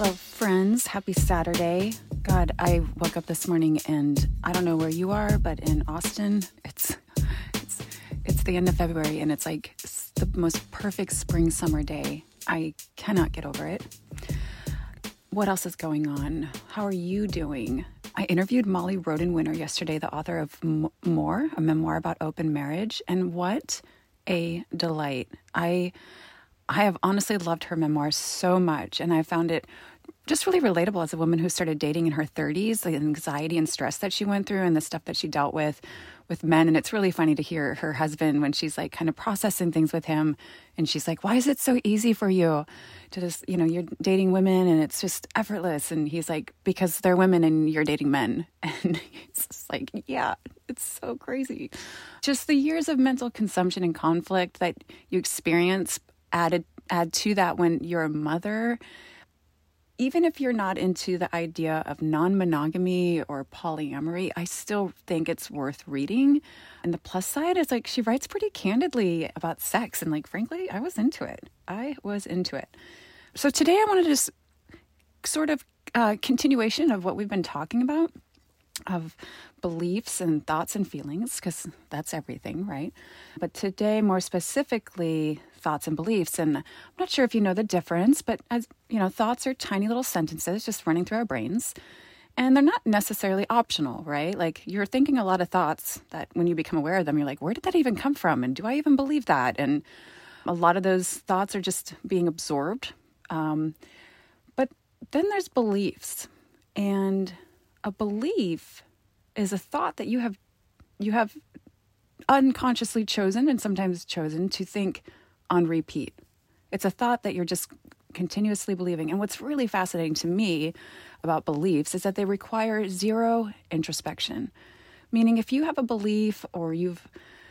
Hello, friends. Happy Saturday. God, I woke up this morning and I don't know where you are, but in Austin, it's it's it's the end of February and it's like the most perfect spring summer day. I cannot get over it. What else is going on? How are you doing? I interviewed Molly Roden Winter yesterday, the author of M- More, a memoir about open marriage, and what a delight. I I have honestly loved her memoir so much, and I found it just really relatable as a woman who started dating in her 30s, the anxiety and stress that she went through, and the stuff that she dealt with with men. And it's really funny to hear her husband when she's like kind of processing things with him, and she's like, "Why is it so easy for you to just, you know, you're dating women and it's just effortless?" And he's like, "Because they're women and you're dating men." And it's just like, yeah, it's so crazy. Just the years of mental consumption and conflict that you experience added add to that when you're a mother even if you're not into the idea of non-monogamy or polyamory i still think it's worth reading. And the plus side is like she writes pretty candidly about sex and like frankly i was into it. I was into it. So today i want to just sort of uh, continuation of what we've been talking about of beliefs and thoughts and feelings, because that's everything, right? But today, more specifically, thoughts and beliefs. And I'm not sure if you know the difference, but as you know, thoughts are tiny little sentences just running through our brains. And they're not necessarily optional, right? Like you're thinking a lot of thoughts that when you become aware of them, you're like, where did that even come from? And do I even believe that? And a lot of those thoughts are just being absorbed. Um, but then there's beliefs. And a belief is a thought that you have you have unconsciously chosen and sometimes chosen to think on repeat. It's a thought that you're just continuously believing. And what's really fascinating to me about beliefs is that they require zero introspection. Meaning if you have a belief or you've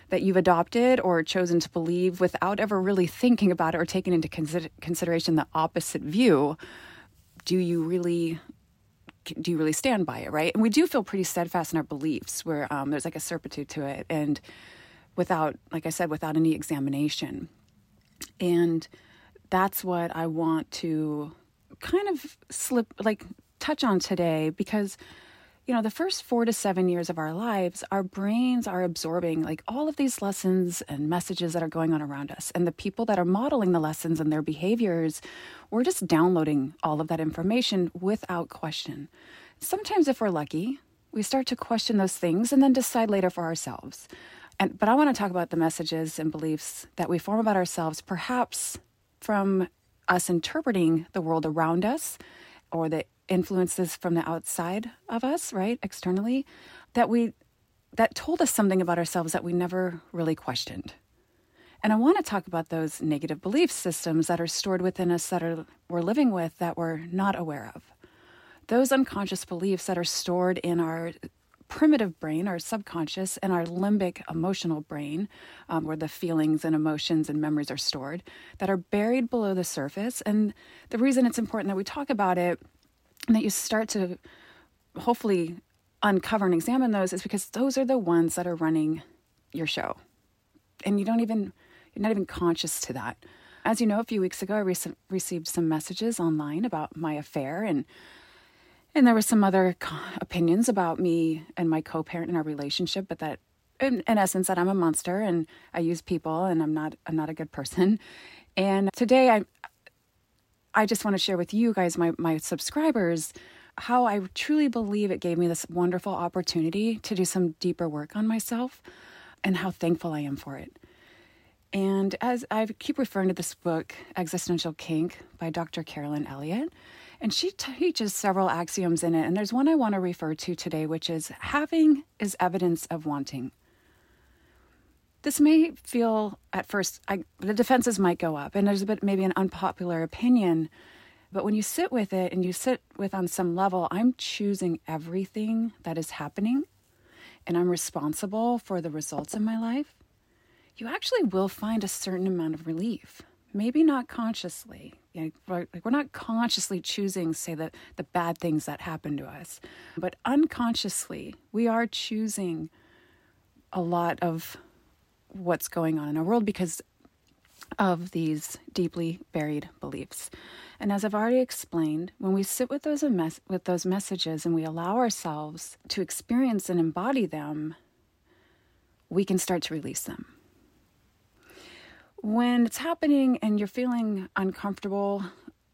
that you've adopted or chosen to believe without ever really thinking about it or taking into consider- consideration the opposite view, do you really do you really stand by it, right? And we do feel pretty steadfast in our beliefs, where um, there's like a certitude to it, and without, like I said, without any examination. And that's what I want to kind of slip, like touch on today, because you know, the first four to seven years of our lives, our brains are absorbing like all of these lessons and messages that are going on around us. And the people that are modeling the lessons and their behaviors, we're just downloading all of that information without question. Sometimes, if we're lucky, we start to question those things and then decide later for ourselves. And, but I want to talk about the messages and beliefs that we form about ourselves, perhaps from us interpreting the world around us or the influences from the outside of us, right, externally, that we that told us something about ourselves that we never really questioned. And I want to talk about those negative belief systems that are stored within us that are we're living with that we're not aware of. Those unconscious beliefs that are stored in our primitive brain, our subconscious, and our limbic emotional brain, um, where the feelings and emotions and memories are stored, that are buried below the surface. And the reason it's important that we talk about it and that you start to hopefully uncover and examine those is because those are the ones that are running your show. And you don't even, you're not even conscious to that. As you know, a few weeks ago, I re- received some messages online about my affair, and and there were some other opinions about me and my co-parent in our relationship, but that, in, in essence, that I'm a monster and I use people and I'm not I'm not a good person. And today, I I just want to share with you guys, my, my subscribers, how I truly believe it gave me this wonderful opportunity to do some deeper work on myself and how thankful I am for it. And as I keep referring to this book, Existential Kink by Dr. Carolyn Elliott, and she teaches several axioms in it. And there's one I want to refer to today, which is having is evidence of wanting. This may feel at first, I, the defenses might go up, and there's a bit maybe an unpopular opinion. But when you sit with it and you sit with on some level, I'm choosing everything that is happening and I'm responsible for the results in my life, you actually will find a certain amount of relief. Maybe not consciously. You know, like we're not consciously choosing, say, the, the bad things that happen to us, but unconsciously, we are choosing a lot of what's going on in our world because of these deeply buried beliefs. And as I've already explained, when we sit with those mes- with those messages and we allow ourselves to experience and embody them, we can start to release them. When it's happening and you're feeling uncomfortable,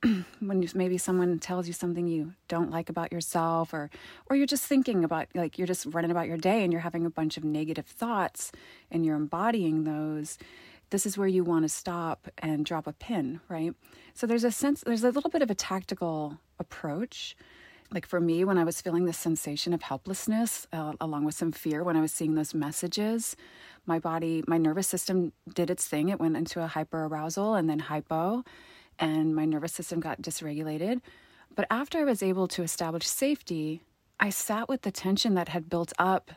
when you, maybe someone tells you something you don't like about yourself or or you're just thinking about like you're just running about your day and you're having a bunch of negative thoughts and you're embodying those this is where you want to stop and drop a pin, right? So there's a sense, there's a little bit of a tactical approach. Like for me, when I was feeling this sensation of helplessness, uh, along with some fear, when I was seeing those messages, my body, my nervous system did its thing. It went into a hyper arousal and then hypo, and my nervous system got dysregulated. But after I was able to establish safety, I sat with the tension that had built up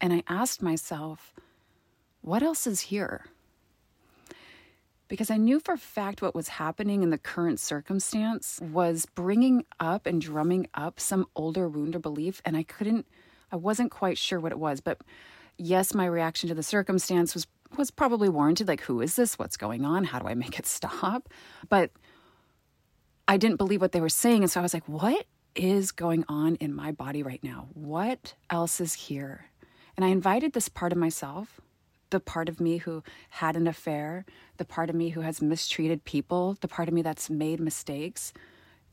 and I asked myself, what else is here? because I knew for a fact what was happening in the current circumstance was bringing up and drumming up some older wound or belief. And I couldn't, I wasn't quite sure what it was. But yes, my reaction to the circumstance was, was probably warranted. Like, who is this? What's going on? How do I make it stop? But I didn't believe what they were saying. And so I was like, what is going on in my body right now? What else is here? And I invited this part of myself the part of me who had an affair, the part of me who has mistreated people, the part of me that's made mistakes,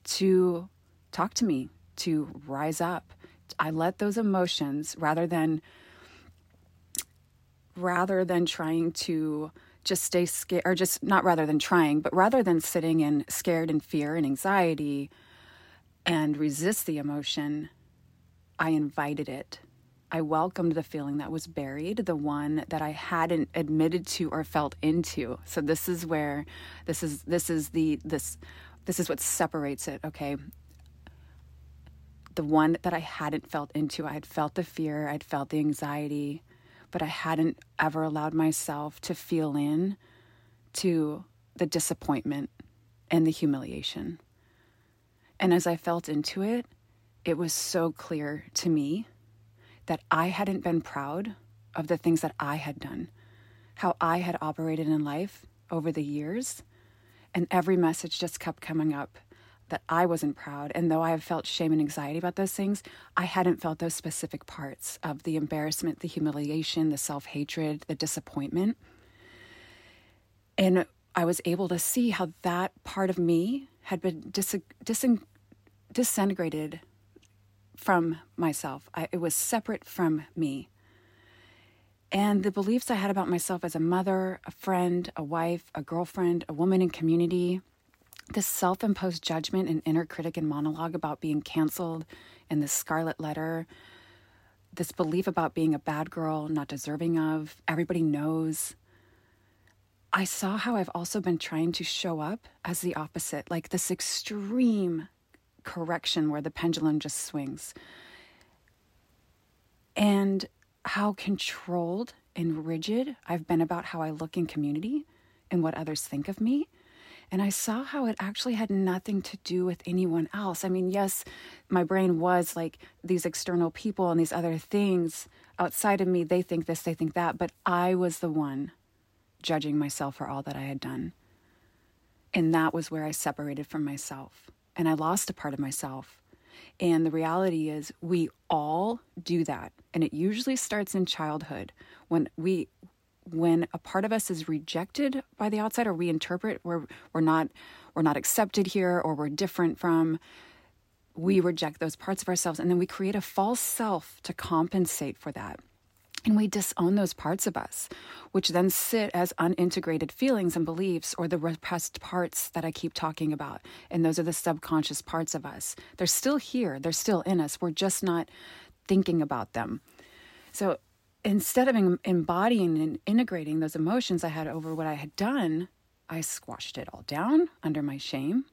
to talk to me, to rise up. I let those emotions rather than rather than trying to just stay scared or just not rather than trying, but rather than sitting in scared and fear and anxiety and resist the emotion, I invited it I welcomed the feeling that was buried, the one that I hadn't admitted to or felt into. So this is where this is this is the this this is what separates it, okay? The one that I hadn't felt into, I had felt the fear, I'd felt the anxiety, but I hadn't ever allowed myself to feel in to the disappointment and the humiliation. And as I felt into it, it was so clear to me that I hadn't been proud of the things that I had done, how I had operated in life over the years. And every message just kept coming up that I wasn't proud. And though I have felt shame and anxiety about those things, I hadn't felt those specific parts of the embarrassment, the humiliation, the self hatred, the disappointment. And I was able to see how that part of me had been dis- dis- disintegrated from myself. I, it was separate from me. And the beliefs I had about myself as a mother, a friend, a wife, a girlfriend, a woman in community, this self imposed judgment and inner critic and monologue about being canceled and the scarlet letter, this belief about being a bad girl, not deserving of, everybody knows. I saw how I've also been trying to show up as the opposite, like this extreme correction where the pendulum just swings. And how controlled and rigid I've been about how I look in community and what others think of me. And I saw how it actually had nothing to do with anyone else. I mean, yes, my brain was like these external people and these other things outside of me, they think this, they think that, but I was the one judging myself for all that I had done. And that was where I separated from myself and I lost a part of myself. And the reality is, we all do that. And it usually starts in childhood when we when a part of us is rejected by the outside or we interpret we're we're not we're not accepted here or we're different from we reject those parts of ourselves and then we create a false self to compensate for that and we disown those parts of us, which then sit as unintegrated feelings and beliefs or the repressed parts that I keep talking about. And those are the subconscious parts of us. They're still here, they're still in us. We're just not thinking about them. So instead of embodying and integrating those emotions I had over what I had done, I squashed it all down under my shame.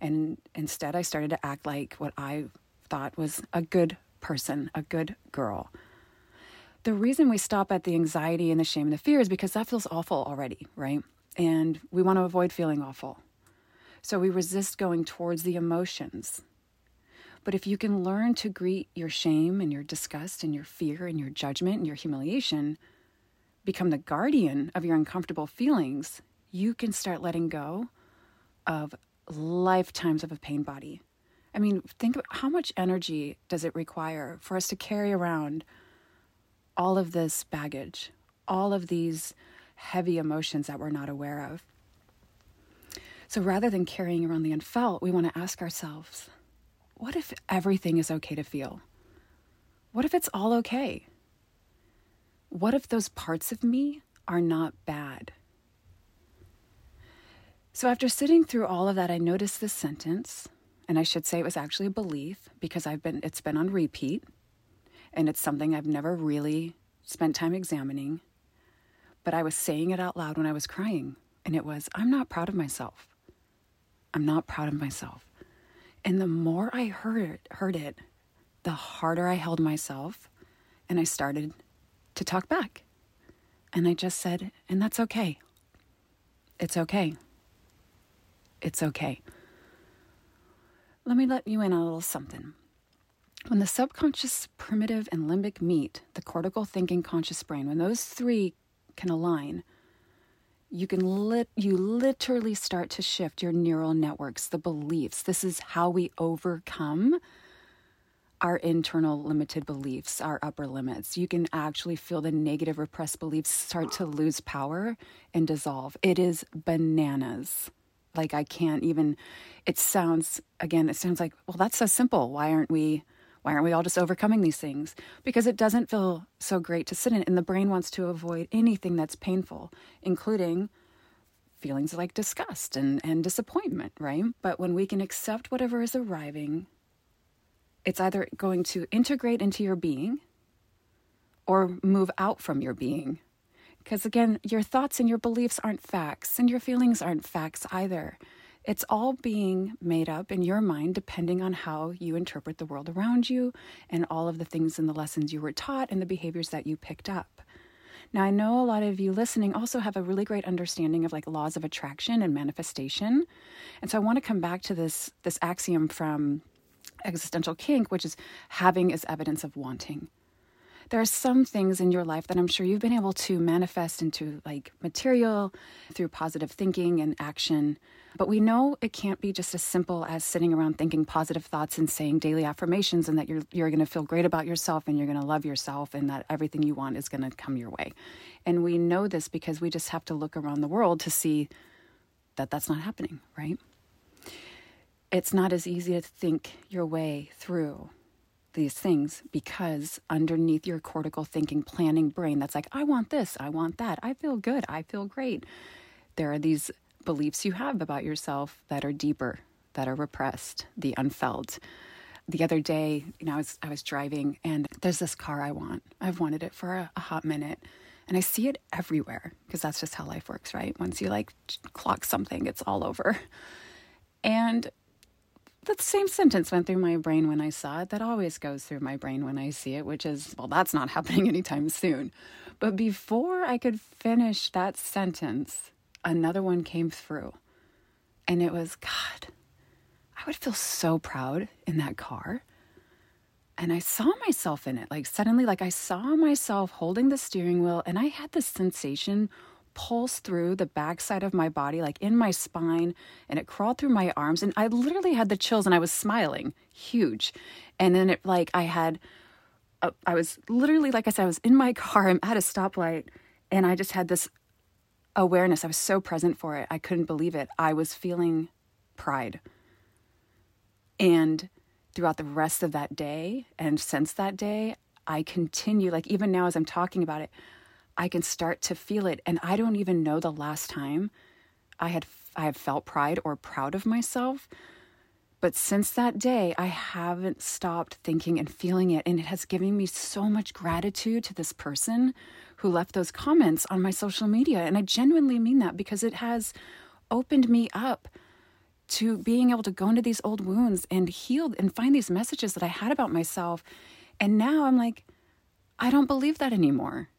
And instead, I started to act like what I thought was a good person, a good girl the reason we stop at the anxiety and the shame and the fear is because that feels awful already, right? And we want to avoid feeling awful. So we resist going towards the emotions. But if you can learn to greet your shame and your disgust and your fear and your judgment and your humiliation, become the guardian of your uncomfortable feelings, you can start letting go of lifetimes of a pain body. I mean, think of how much energy does it require for us to carry around all of this baggage, all of these heavy emotions that we're not aware of. So rather than carrying around the unfelt, we want to ask ourselves what if everything is okay to feel? What if it's all okay? What if those parts of me are not bad? So, after sitting through all of that, I noticed this sentence, and I should say it was actually a belief because I've been it's been on repeat, and it's something I've never really spent time examining. But I was saying it out loud when I was crying, and it was, I'm not proud of myself. I'm not proud of myself. And the more I heard it, heard it, the harder I held myself, and I started to talk back. And I just said, and that's okay. It's okay. It's okay. Let me let you in on a little something. When the subconscious, primitive, and limbic meet, the cortical thinking conscious brain, when those three can align, you can lit you literally start to shift your neural networks, the beliefs. This is how we overcome our internal limited beliefs, our upper limits. You can actually feel the negative repressed beliefs start to lose power and dissolve. It is bananas. Like I can't even it sounds again, it sounds like, well, that's so simple. Why aren't we why aren't we all just overcoming these things? Because it doesn't feel so great to sit in, and the brain wants to avoid anything that's painful, including feelings like disgust and, and disappointment, right? But when we can accept whatever is arriving, it's either going to integrate into your being or move out from your being. Because again, your thoughts and your beliefs aren't facts, and your feelings aren't facts either. It's all being made up in your mind depending on how you interpret the world around you and all of the things and the lessons you were taught and the behaviors that you picked up. Now, I know a lot of you listening also have a really great understanding of like laws of attraction and manifestation. And so I want to come back to this this axiom from existential kink, which is having is evidence of wanting there are some things in your life that I'm sure you've been able to manifest into like material through positive thinking and action. But we know it can't be just as simple as sitting around thinking positive thoughts and saying daily affirmations and that you're you're going to feel great about yourself and you're going to love yourself and that everything you want is going to come your way. And we know this because we just have to look around the world to see that that's not happening, right? It's not as easy to think your way through these things because underneath your cortical thinking planning brain that's like i want this i want that i feel good i feel great there are these beliefs you have about yourself that are deeper that are repressed the unfelt. The other day you know i was i was driving and there's this car i want. I've wanted it for a, a hot minute and i see it everywhere because that's just how life works right? Once you like clock something it's all over. And that same sentence went through my brain when I saw it. That always goes through my brain when I see it, which is, well, that's not happening anytime soon. But before I could finish that sentence, another one came through. And it was, God, I would feel so proud in that car. And I saw myself in it. Like suddenly, like I saw myself holding the steering wheel, and I had this sensation pulse through the backside of my body, like in my spine, and it crawled through my arms. And I literally had the chills and I was smiling, huge. And then it, like, I had, uh, I was literally, like I said, I was in my car, I'm at a stoplight, and I just had this awareness. I was so present for it. I couldn't believe it. I was feeling pride. And throughout the rest of that day, and since that day, I continue, like, even now as I'm talking about it, I can start to feel it. And I don't even know the last time I had I have felt pride or proud of myself. But since that day, I haven't stopped thinking and feeling it. And it has given me so much gratitude to this person who left those comments on my social media. And I genuinely mean that because it has opened me up to being able to go into these old wounds and heal and find these messages that I had about myself. And now I'm like, I don't believe that anymore.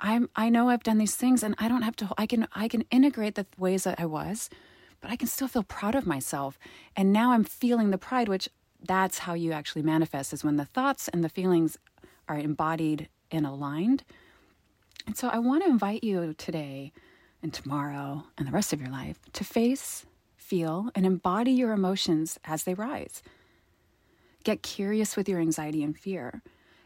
I'm I know I've done these things and I don't have to I can I can integrate the ways that I was, but I can still feel proud of myself. And now I'm feeling the pride which that's how you actually manifest is when the thoughts and the feelings are embodied and aligned. And so I want to invite you today and tomorrow and the rest of your life to face, feel, and embody your emotions as they rise. Get curious with your anxiety and fear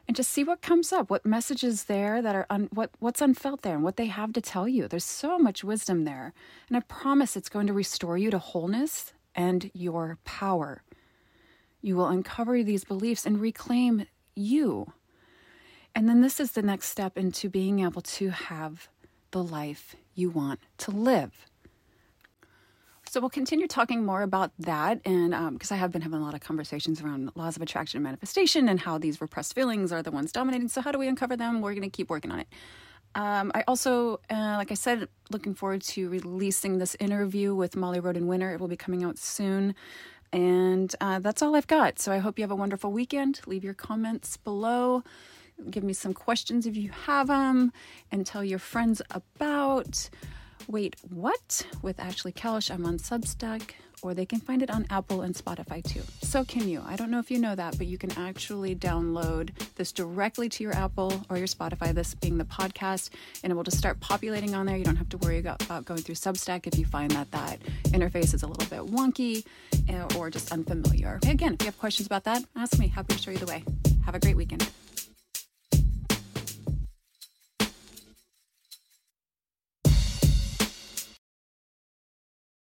and just see what comes up, what messages there that are un, what what's unfelt there and what they have to tell you. There's so much wisdom there. And I promise it's going to restore you to wholeness and your power. You will uncover these beliefs and reclaim you. And then this is the next step into being able to have the life you want to live. So we'll continue talking more about that, and because um, I have been having a lot of conversations around laws of attraction and manifestation, and how these repressed feelings are the ones dominating. So how do we uncover them? We're going to keep working on it. Um, I also, uh, like I said, looking forward to releasing this interview with Molly Roden Winter. It will be coming out soon. And uh, that's all I've got. So I hope you have a wonderful weekend. Leave your comments below. Give me some questions if you have them, and tell your friends about. Wait, What with Ashley Kelsch. I'm on Substack, or they can find it on Apple and Spotify too. So can you. I don't know if you know that, but you can actually download this directly to your Apple or your Spotify, this being the podcast, and it will just start populating on there. You don't have to worry about going through Substack if you find that that interface is a little bit wonky eh, or just unfamiliar. Again, if you have questions about that, ask me. Happy to show you the way. Have a great weekend.